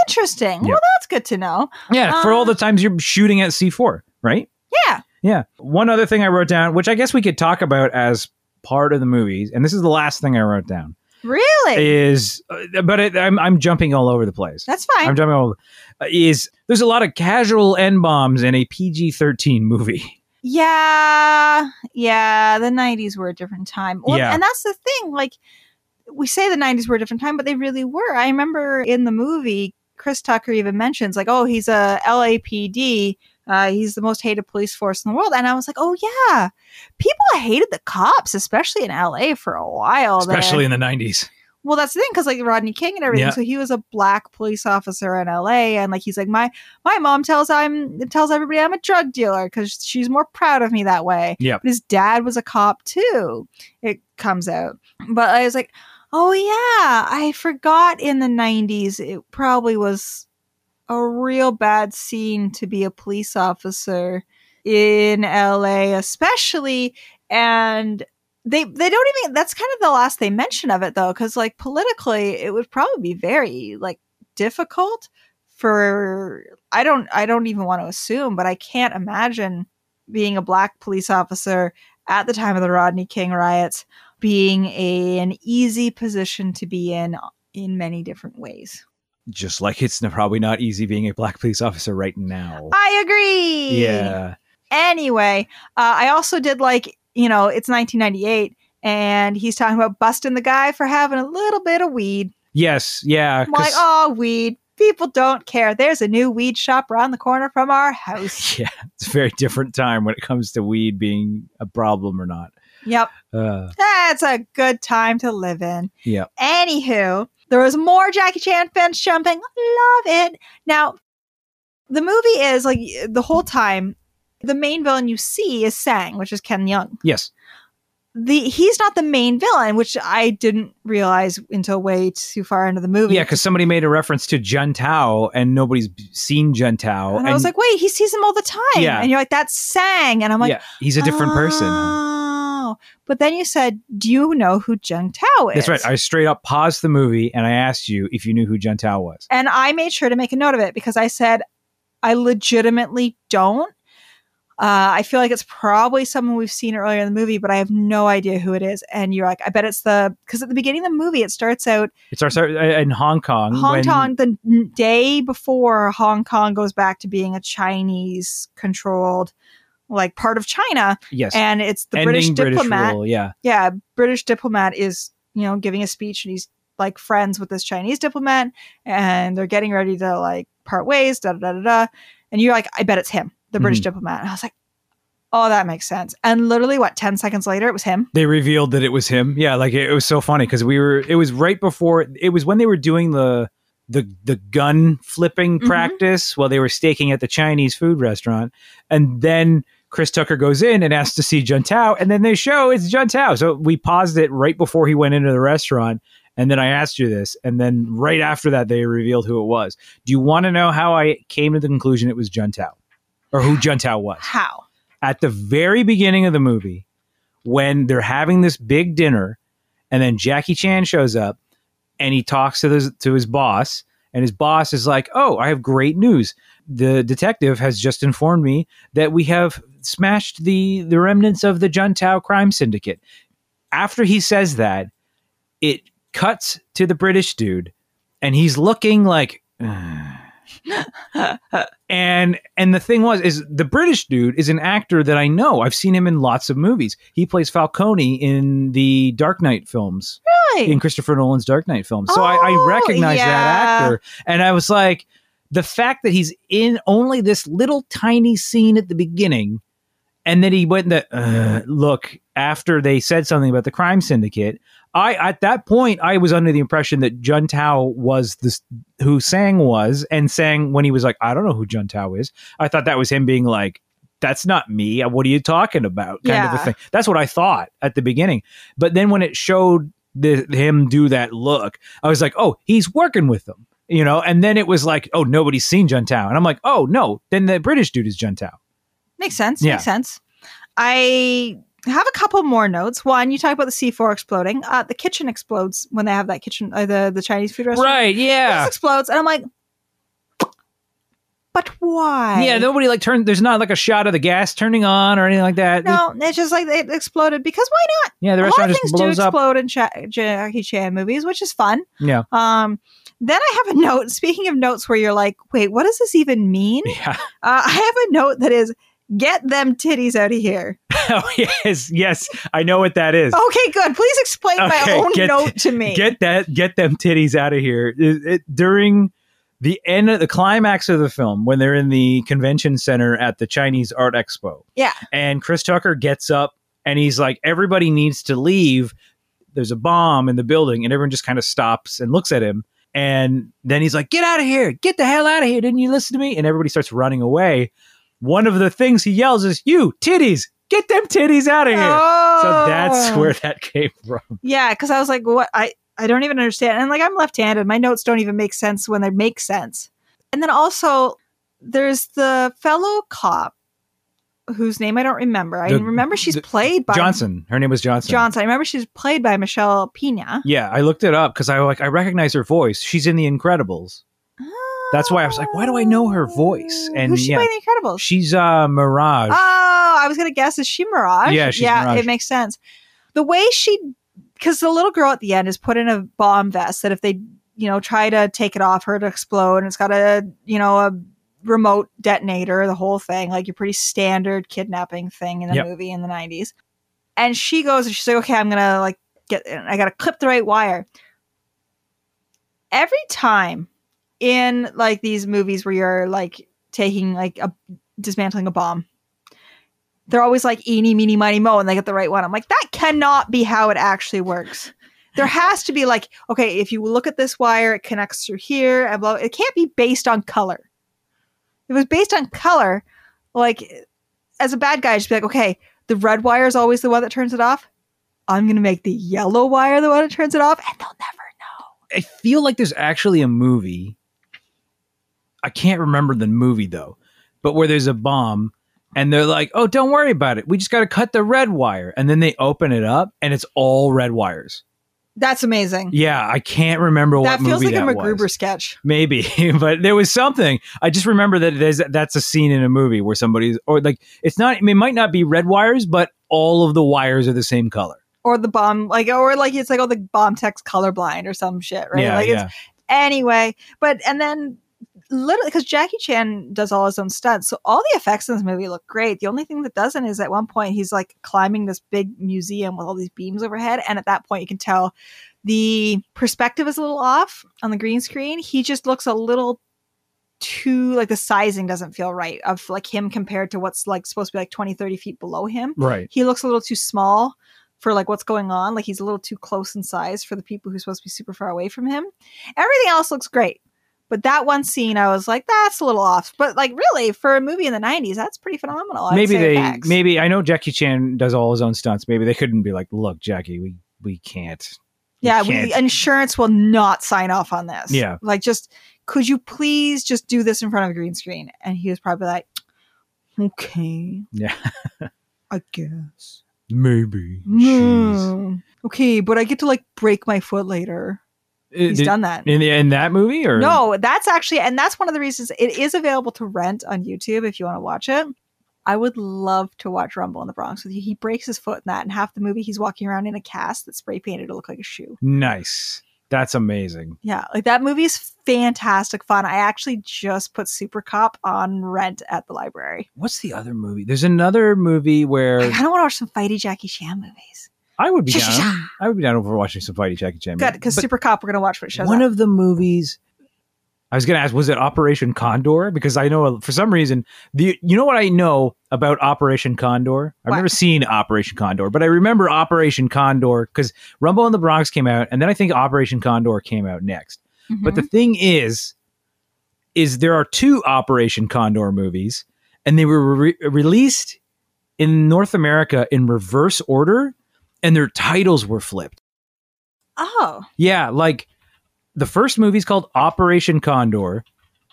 Interesting. Yeah. Well, that's good to know. Yeah, for all Uh, the times you're shooting at C4, right? Yeah. Yeah. One other thing I wrote down, which I guess we could talk about as part of the movies, and this is the last thing I wrote down, Really? is, uh, but it, I'm I'm jumping all over the place. that's fine. I'm jumping all. Uh, is there's a lot of casual n bombs in a PG-13 movie. Yeah, yeah. The '90s were a different time. Well, Yeah. and that's the thing. Like we say, the '90s were a different time, but they really were. I remember in the movie, Chris Tucker even mentions like, "Oh, he's a LAPD. Uh, he's the most hated police force in the world." And I was like, "Oh yeah, people hated the cops, especially in LA for a while. especially in the 90s. Well, that's the thing, because like Rodney King and everything. Yeah. So he was a black police officer in LA, and like he's like my my mom tells I'm tells everybody I'm a drug dealer because she's more proud of me that way. Yeah, But his dad was a cop too. It comes out, but I was like, oh yeah, I forgot in the '90s it probably was a real bad scene to be a police officer in LA, especially and they they don't even that's kind of the last they mention of it though because like politically it would probably be very like difficult for i don't i don't even want to assume but i can't imagine being a black police officer at the time of the rodney king riots being a, an easy position to be in in many different ways Just like it's probably not easy being a black police officer right now. i agree Yeah. Anyway, uh, I also did like, you know, it's 1998 and he's talking about busting the guy for having a little bit of weed. Yes. Yeah. Like, oh, weed. People don't care. There's a new weed shop around the corner from our house. Yeah, it's a very different time when it comes to weed being a problem or not. yep. Uh, That's a good time to live in. yeah. Anywho, there was more Jackie Chan fans jumping. Love it. Now, the movie is like the whole time, the main villain you see is Sang, which is Ken Leung. Yes. the he's not the main villain, which I didn't realize until way too far into the movie. Yeah, because somebody made a reference to Jun Tao, and nobody's seen Jun Tao. and I was like, wait, he sees him all the time. Yeah. And you're like, that's Sang. And I'm like, yeah, he's a different person. Ah. But then you said, do you know who Jung Tao is? That's right. I straight up paused the movie and I asked you if you knew who Jun Tao was. and I made sure to make a note of it because I said, I legitimately don't. Uh, I feel like it's probably someone we've seen earlier in the movie, but I have no idea who it is. And you're like, I bet it's the because at the beginning of the movie it starts out It starts out in Hong Kong. Hong when- Kong the day before Hong Kong goes back to being a Chinese controlled like part of China, Yes. and it's the ending British diplomat. rule. Yeah. yeah, British diplomat is you know giving a speech and he's like friends with this Chinese diplomat, and they're getting ready to like part ways. Da da da da. da. And you're like, I bet it's him, the British Mhm. diplomat. And I was like, oh, that makes sense. And literally, what ten seconds later, it was him. They revealed that it was him. Yeah, like it, it was so funny because we were. It was right before. It was when they were doing the the the gun flipping Mhm. practice while they were staking at the Chinese food restaurant, and then Chris Tucker goes in and asks to see Jun Tao, and then they show it's Jun Tao. So we paused it right before he went into the restaurant. And then I asked you this, and then right after that, they revealed who it was. Do you want to know how I came to the conclusion it was Jun Tao, or who Jun Tao was? How? at the very beginning of the movie when they're having this big dinner and then Jackie Chan shows up and he talks to his to his boss and his boss is like, "Oh, I have great news. The detective has just informed me that we have smashed the the remnants of the Juntao crime syndicate." After he says that, it cuts to the British dude and he's looking like and and the thing was is the British dude is an actor that I know. I've seen him in lots of movies. He plays Falcone in the Dark Knight films, Really? in Christopher Nolan's Dark Knight films. So I, I Oh, recognize that actor, and I was like, the fact that he's in only this little tiny scene at the beginning, and then he went the uh, look after they said something about the crime syndicate. I at that point I was under the impression that Jun Tao was this who Sang was, and Sang when he was like, I don't know who Jun Tao is. I thought that was him being like, "That's not me. What are you talking about?" Kind of a thing. That's what I thought at the beginning. But then when it showed the, him do that look, I was like, "Oh, he's working with them." You know, and then it was like, "Oh, nobody's seen Jun Tao," and I'm like, "Oh no, then the British dude is Jun Tao." Makes sense. Yeah. Makes sense. I have a couple more notes. One, you talk about the C4 exploding. Uh, the kitchen explodes when they have that kitchen, uh, the the Chinese food restaurant. Right? Yeah. explodes, and I'm like, but why? Yeah, nobody like turned. There's not like a shot of the gas turning on or anything like that. No, it's just like it exploded because why not? Yeah, the a lot of just things do up. explode in Cha- Jackie Chan movies, which is fun. Yeah. Um, then I have a note. Speaking of notes, where you're like, wait, what does this even mean? Yeah. Uh, I have a note that is, get them titties out of here. oh yes, yes. I know what that is. Okay, good. Please explain my own get- note to me. Get that. Get them titties out of here. It- it- during the end of the climax of the film, when they're in the convention center at the Chinese Art Expo, yeah. and Chris Tucker gets up and he's like, "Everybody needs to leave. There's a bomb in the building," and everyone just kind of stops and looks at him. And then he's like, "Get out of here! Get the hell out of here! Didn't you listen to me?" And everybody starts running away. One of the things he yells is, "You titties! Get them titties out of here!" So oh. that's Oh. where that came from. Yeah, because I was like, what? I I don't even understand. And like, I'm left-handed. My notes don't even make sense when they make sense. And then also, there's the fellow cop whose name I don't remember. I The- remember she's the- played by Johnson. Her name was Johnson. Johnson. I remember she's played by Michelle Pena. Yeah, I looked it up because I like I recognize her voice. She's in The Incredibles. Oh. That's why I was like, why do I know her voice? And Who's she yeah, playing The Incredibles? she's uh Mirage. Oh, I was gonna guess is she Mirage? Yeah, she's yeah, Mirage. it makes sense. The way she, because the little girl at the end is put in a bomb vest that if they, you know, try to take it off her to explode, and it's got a, you know, a remote detonator, the whole thing, like your pretty standard kidnapping thing in a Yep. movie in the nineties. And she goes and she's like, okay, I'm gonna like get, I gotta clip the right wire. Every time in like these movies where you're like taking like a dismantling a bomb. They're always like eeny meeny miny mo and they get the right one. I'm like that cannot be how it actually works. There has to be like okay if you look at this wire it connects through here and blah, it can't be based on color. If it was based on color like as a bad guy I'd just be like okay the red wire is always the one that turns it off. I'm gonna make the yellow wire the one that turns it off and they'll never know. I feel like there's actually a movie. I can't remember the movie though, but where there's a bomb and they're like, "Oh, don't worry about it. We just got to cut the red wire." And then they open it up and it's all red wires. That's amazing. Yeah, I can't remember that what movie like that feels like a MacGruber was. sketch. Maybe, but there was something. I just remember that there's that's a scene in a movie where somebody's or like it's not. It might not be red wires, but all of the wires are the same color. Or the bomb, like, or like it's like, oh, the bomb tech's colorblind or some shit, right? Yeah, like, yeah. it's anyway. But and then literally because Jackie Chan does all his own stunts, so all the effects in this movie look great. The only thing that doesn't is at one point he's like climbing this big museum with all these beams overhead, and at that point you can tell the perspective is a little off on the green screen. He just looks a little too like the sizing doesn't feel right of like him compared to what's like supposed to be like 20 30 feet below him Right. he looks a little too small for like what's going on. Like he's a little too close in size for the people who's supposed to be super far away from him. Everything else looks great. But that one scene, I was like, that's a little off. But like, really, for a movie in the '90s, that's pretty phenomenal. I'd maybe they. effects. Maybe I know Jackie Chan does all his own stunts. Maybe they couldn't be like, look, Jackie, we we can't. we yeah, we, can't." insurance will not sign off on this. Yeah. like just could you please just do this in front of a green screen? And he was probably like, okay, yeah, I guess. maybe. Hmm. Okay, but I get to like break my foot later. Uh, He's did- done that. in in that movie or No, that's actually, and that's one of the reasons it is available to rent on YouTube if you want to watch it. I would love to watch Rumble in the Bronx with you. He breaks his foot in that, and half the movie he's walking around in a cast that's spray painted to look like a shoe. Nice. That's amazing. Yeah, like that movie is fantastic fun. I actually just put Supercop on rent at the library. What's the other movie? There's another movie where I kind of want to watch some fighty Jackie Chan movies. I would be Sha, sha, down. I would be down for watching some fighty Jackie Chan. Good, because Supercop, we're gonna watch when it shows one up. of the movies I was going to ask was it Operation Condor because I know uh, for some reason the you know what I know about Operation Condor? I've What? never seen Operation Condor, but I remember Operation Condor cuz Rumble in the Bronx came out and then I think Operation Condor came out next. Mm-hmm. But the thing is is there are two Operation Condor movies and they were re- released in North America in reverse order and their titles were flipped. oh, Yeah, like the first movie is called Operation Condor,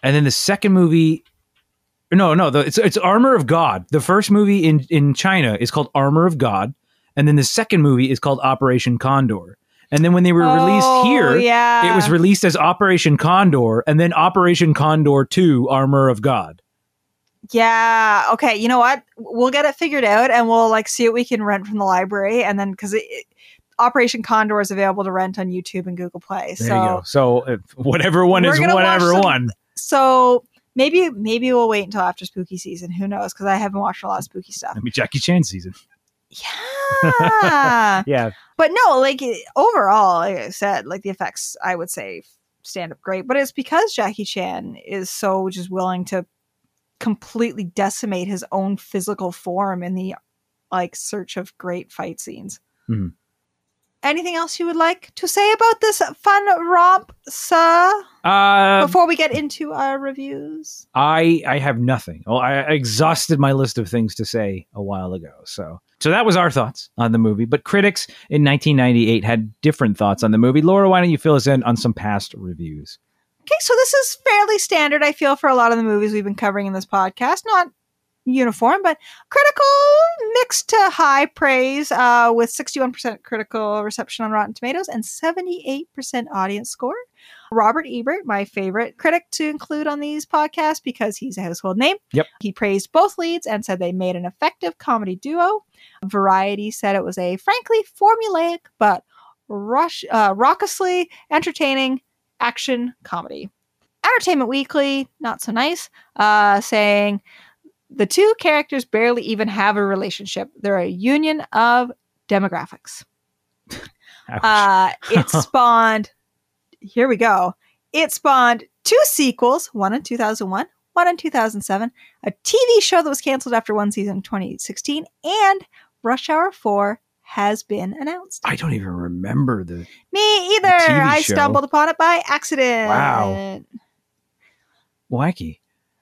and then the second movie, no, no, the, it's it's Armor of God. The first movie in in China is called Armor of God, and then the second movie is called Operation Condor. And then when they were Oh, released here, yeah, it was released as Operation Condor, and then Operation Condor Two: Armor of God. Yeah. Okay. You know what? We'll get it figured out, and we'll like see what we can rent from the library, and then because Operation Condor is available to rent on YouTube and Google Play. There so, you go. So if whatever one is whatever some- one. so maybe maybe we'll wait until after spooky season. Who knows? Because I haven't watched a lot of spooky stuff. I mean, Jackie Chan season. Yeah. Yeah, but no, like overall, like I said, like the effects, I would say stand up great. But it's because Jackie Chan is so just willing to completely decimate his own physical form in the like search of great fight scenes. Mhm. Anything else you would like to say about this fun romp, sir? uh, Before we get into our reviews, I I have nothing. Well, I I exhausted my list of things to say a while ago. So so that was our thoughts on the movie. But critics in 1998 had different thoughts on the movie. Laura, why don't you fill us in on some past reviews? Okay, so this is fairly standard, I feel, for a lot of the movies we've been covering in this podcast. Not uniform, but critical mixed to high praise, uh, with 61% critical reception on Rotten Tomatoes and 78% audience score. Robert Ebert, my favorite critic to include on these podcasts because he's a household name. Yep. He praised both leads and said they made an effective comedy duo. Variety said it was a frankly formulaic but rush, uh, raucously entertaining action comedy. Entertainment Weekly, not so nice, uh, saying the two characters barely even have a relationship. They're a union of demographics. Uh, it spawned, here we go. It spawned two sequels, one in 2001, one in 2007, a TV show that was canceled after one season in 2016, and Rush Hour 4 has been announced. I don't even remember the. Me either. TV I show. stumbled upon it by accident. Wow. wacky.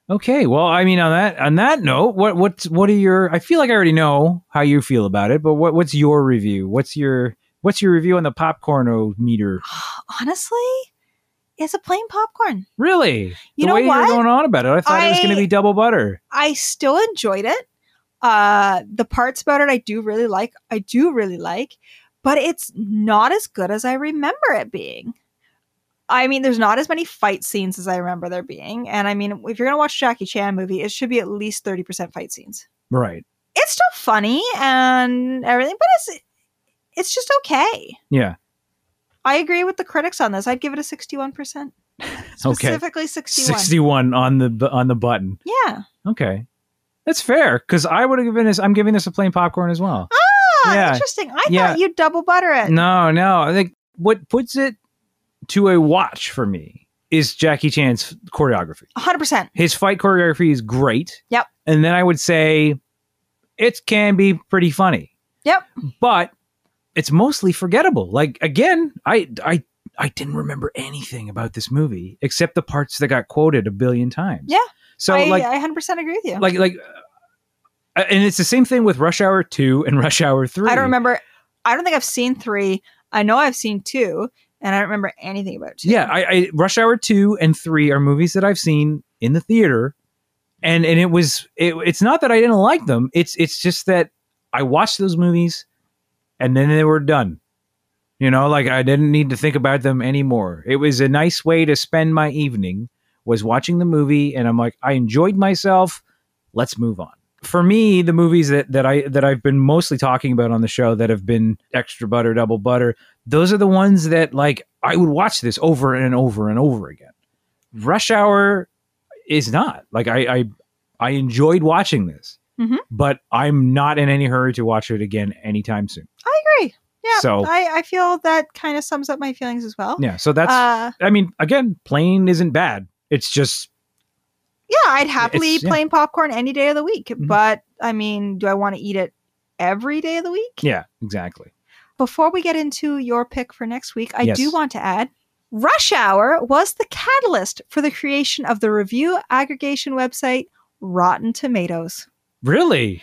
Okay, well, I mean, on that on that note, what what's what are your? I feel like I already know how you feel about it, but what what's your review? What's your what's your review on the popcorn meter? Honestly, it's a plain popcorn. Really? You the know way what? you're going on about it, I thought it was going to be double butter. I still enjoyed it. Uh, the parts about it I do really like. I do really like, but it's not as good as I remember it being. I mean, there's not as many fight scenes as I remember there being. And I mean, if you're going to watch a Jackie Chan movie, it should be at least 30% fight scenes. Right. It's still funny and everything, but it's it's just okay. Yeah. I agree with the critics on this. I'd give it a 61%. Specifically 61. 61 on the on the button. Yeah. Okay. That's fair cuz I would have given this I'm giving this a plain popcorn as well. Ah, Yeah. interesting. I Yeah. thought you'd double butter it. No, no. I think what puts it to a watch for me is Jackie Chan's choreography. 100%. His fight choreography is great. Yep. And then I would say it can be pretty funny. Yep. But it's mostly forgettable. Like again, I I I didn't remember anything about this movie except the parts that got quoted a billion times. Yeah. So I, like I 100% agree with you. like like uh, and it's the same thing with Rush Hour 2 and Rush Hour 3. I don't remember. I don't think I've seen three. I know I've seen two, and I don't remember anything about two. Yeah, I, I Rush Hour two and three are movies that I've seen in the theater, and and it was it, it's not that I didn't like them. It's it's just that I watched those movies, and then they were done. You know, like I didn't need to think about them anymore. It was a nice way to spend my evening was watching the movie, and I'm like, I enjoyed myself. Let's move on. For me, the movies that, that I that I've been mostly talking about on the show that have been extra butter, double butter, those are the ones that like I would watch this over and over and over again. Rush Hour is not like I I, I enjoyed watching this, Mhm. but I'm not in any hurry to watch it again anytime soon. I agree. Yeah, So- I, I feel that kind of sums up my feelings as well. Yeah, so that's uh, I mean again, plain isn't bad. It's just yeah, I'd happily yeah. plain popcorn any day of the week. Mhm. But I mean, do I want to eat it every day of the week? yeah, exactly. Before we get into your pick for next week, I Yes. do want to add Rush Hour was the catalyst for the creation of the review aggregation website Rotten Tomatoes. Really?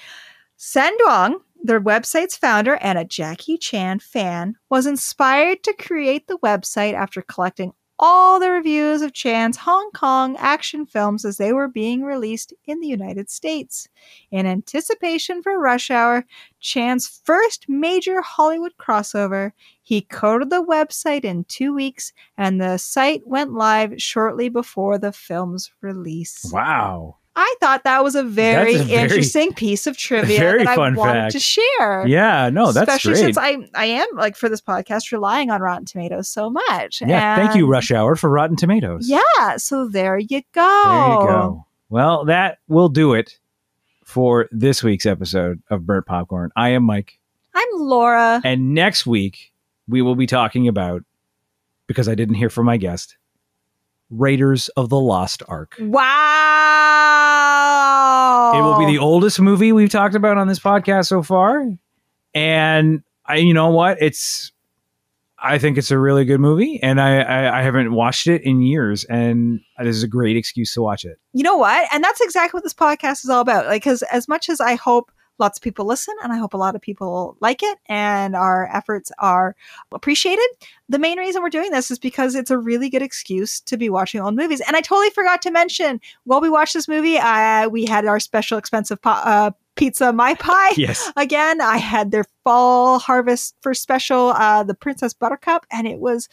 Senh Duong, their website's founder and a Jackie Chan fan, was inspired to create the website after collecting all the reviews of Chan's Hong Kong action films as they were being released in the United States. In anticipation for Rush Hour, Chan's first major Hollywood crossover, he coded the website in two weeks, and the site went live shortly before the film's release. Wow. I thought that was a very, a very- interesting piece of trivia very that I fun wanted fact. to share. Yeah, no, that's Especially great. since I, I am like for this podcast relying on Rotten Tomatoes so much. yeah, thank you, Rush Hour, for Rotten Tomatoes. Yeah, so there you go. There you go. Well, that will do it for this week's episode of Burnt Popcorn. I am Mike. I'm Laura. And next week, we will be talking about, because I didn't hear from my guest, Raiders of the Lost Ark. Wow. It will be the oldest movie we've talked about on this podcast so far. And I, you know what? It's, I think it's a really good movie, and I, I, I haven't watched it in years, and this is a great excuse to watch it. you know what? And that's exactly what this podcast is all about. Like, because as much as I hope lots of people listen and I hope a lot of people like it and our efforts are appreciated, the main reason we're doing this is because it's a really good excuse to be watching old movies. And I totally forgot to mention while we watched this movie, uh, we had our special expensive po- uh, pizza, My Pie. Yes. Again, I had their fall harvest for special, uh, the Princess Buttercup, and it was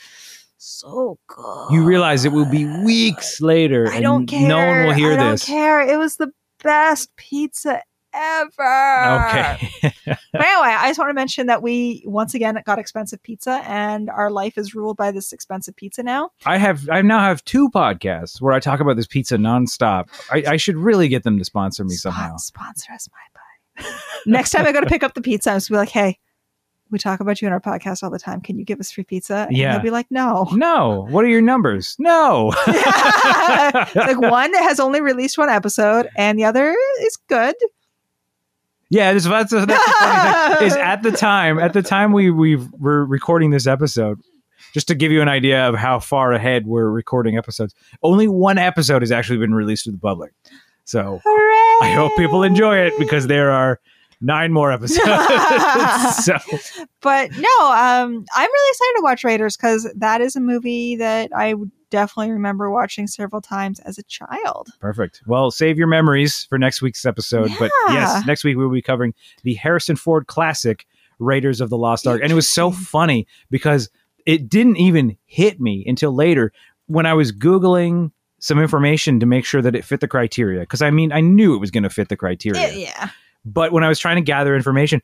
so good. You realize it will be weeks later, I and don't care. no one will hear I don't this. care. It was the best pizza ever. Okay. But anyway, I just want to mention that we once again got expensive pizza, and our life is ruled by this expensive pizza now. I have I now have two podcasts where I talk about this pizza nonstop. I, I should really get them to sponsor me Spon- somehow. sponsor us, my pie. Next time I go to pick up the pizza, I'm just gonna be like, hey. We talk about you in our podcast all the time. Can you give us free pizza? And Yeah. they'll be like, no. No. What are your numbers? No. Like one has only released one episode, and the other is good. Yeah, that's, that's, that's the funny thing. Is at the time, at the time we we were recording this episode, just to give you an idea of how far ahead we're recording episodes. Only one episode has actually been released to the public. So Hooray! I hope people enjoy it because there are nine more episodes. so but no, um, I'm really excited to watch Raiders because that is a movie that I definitely remember watching several times as a child. perfect. Well, save your memories for next week's episode. But yes, next week we'll be covering the Harrison Ford classic Raiders of the Lost Ark. And it was so funny because it didn't even hit me until later when I was Googling some information to make sure that it fit the criteria. Because I mean, I knew it was going to fit the criteria. Yeah. yeah. But when I was trying to gather information,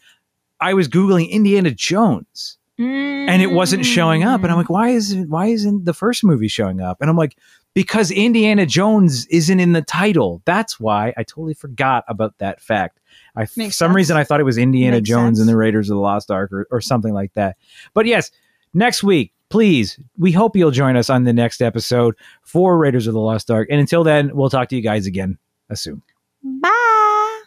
I was Googling Indiana Jones and it wasn't showing up. And I'm like, why isn't why isn't the first movie showing up? And I'm like, because Indiana Jones isn't in the title. That's why I totally forgot about that fact. I for some sense. reason I thought it was Indiana Makes Jones sense. and the Raiders of the Lost Ark or, or something like that. But yes, next week, please, we hope you'll join us on the next episode for Raiders of the Lost Ark. And until then, we'll talk to you guys again uh, soon. Bye.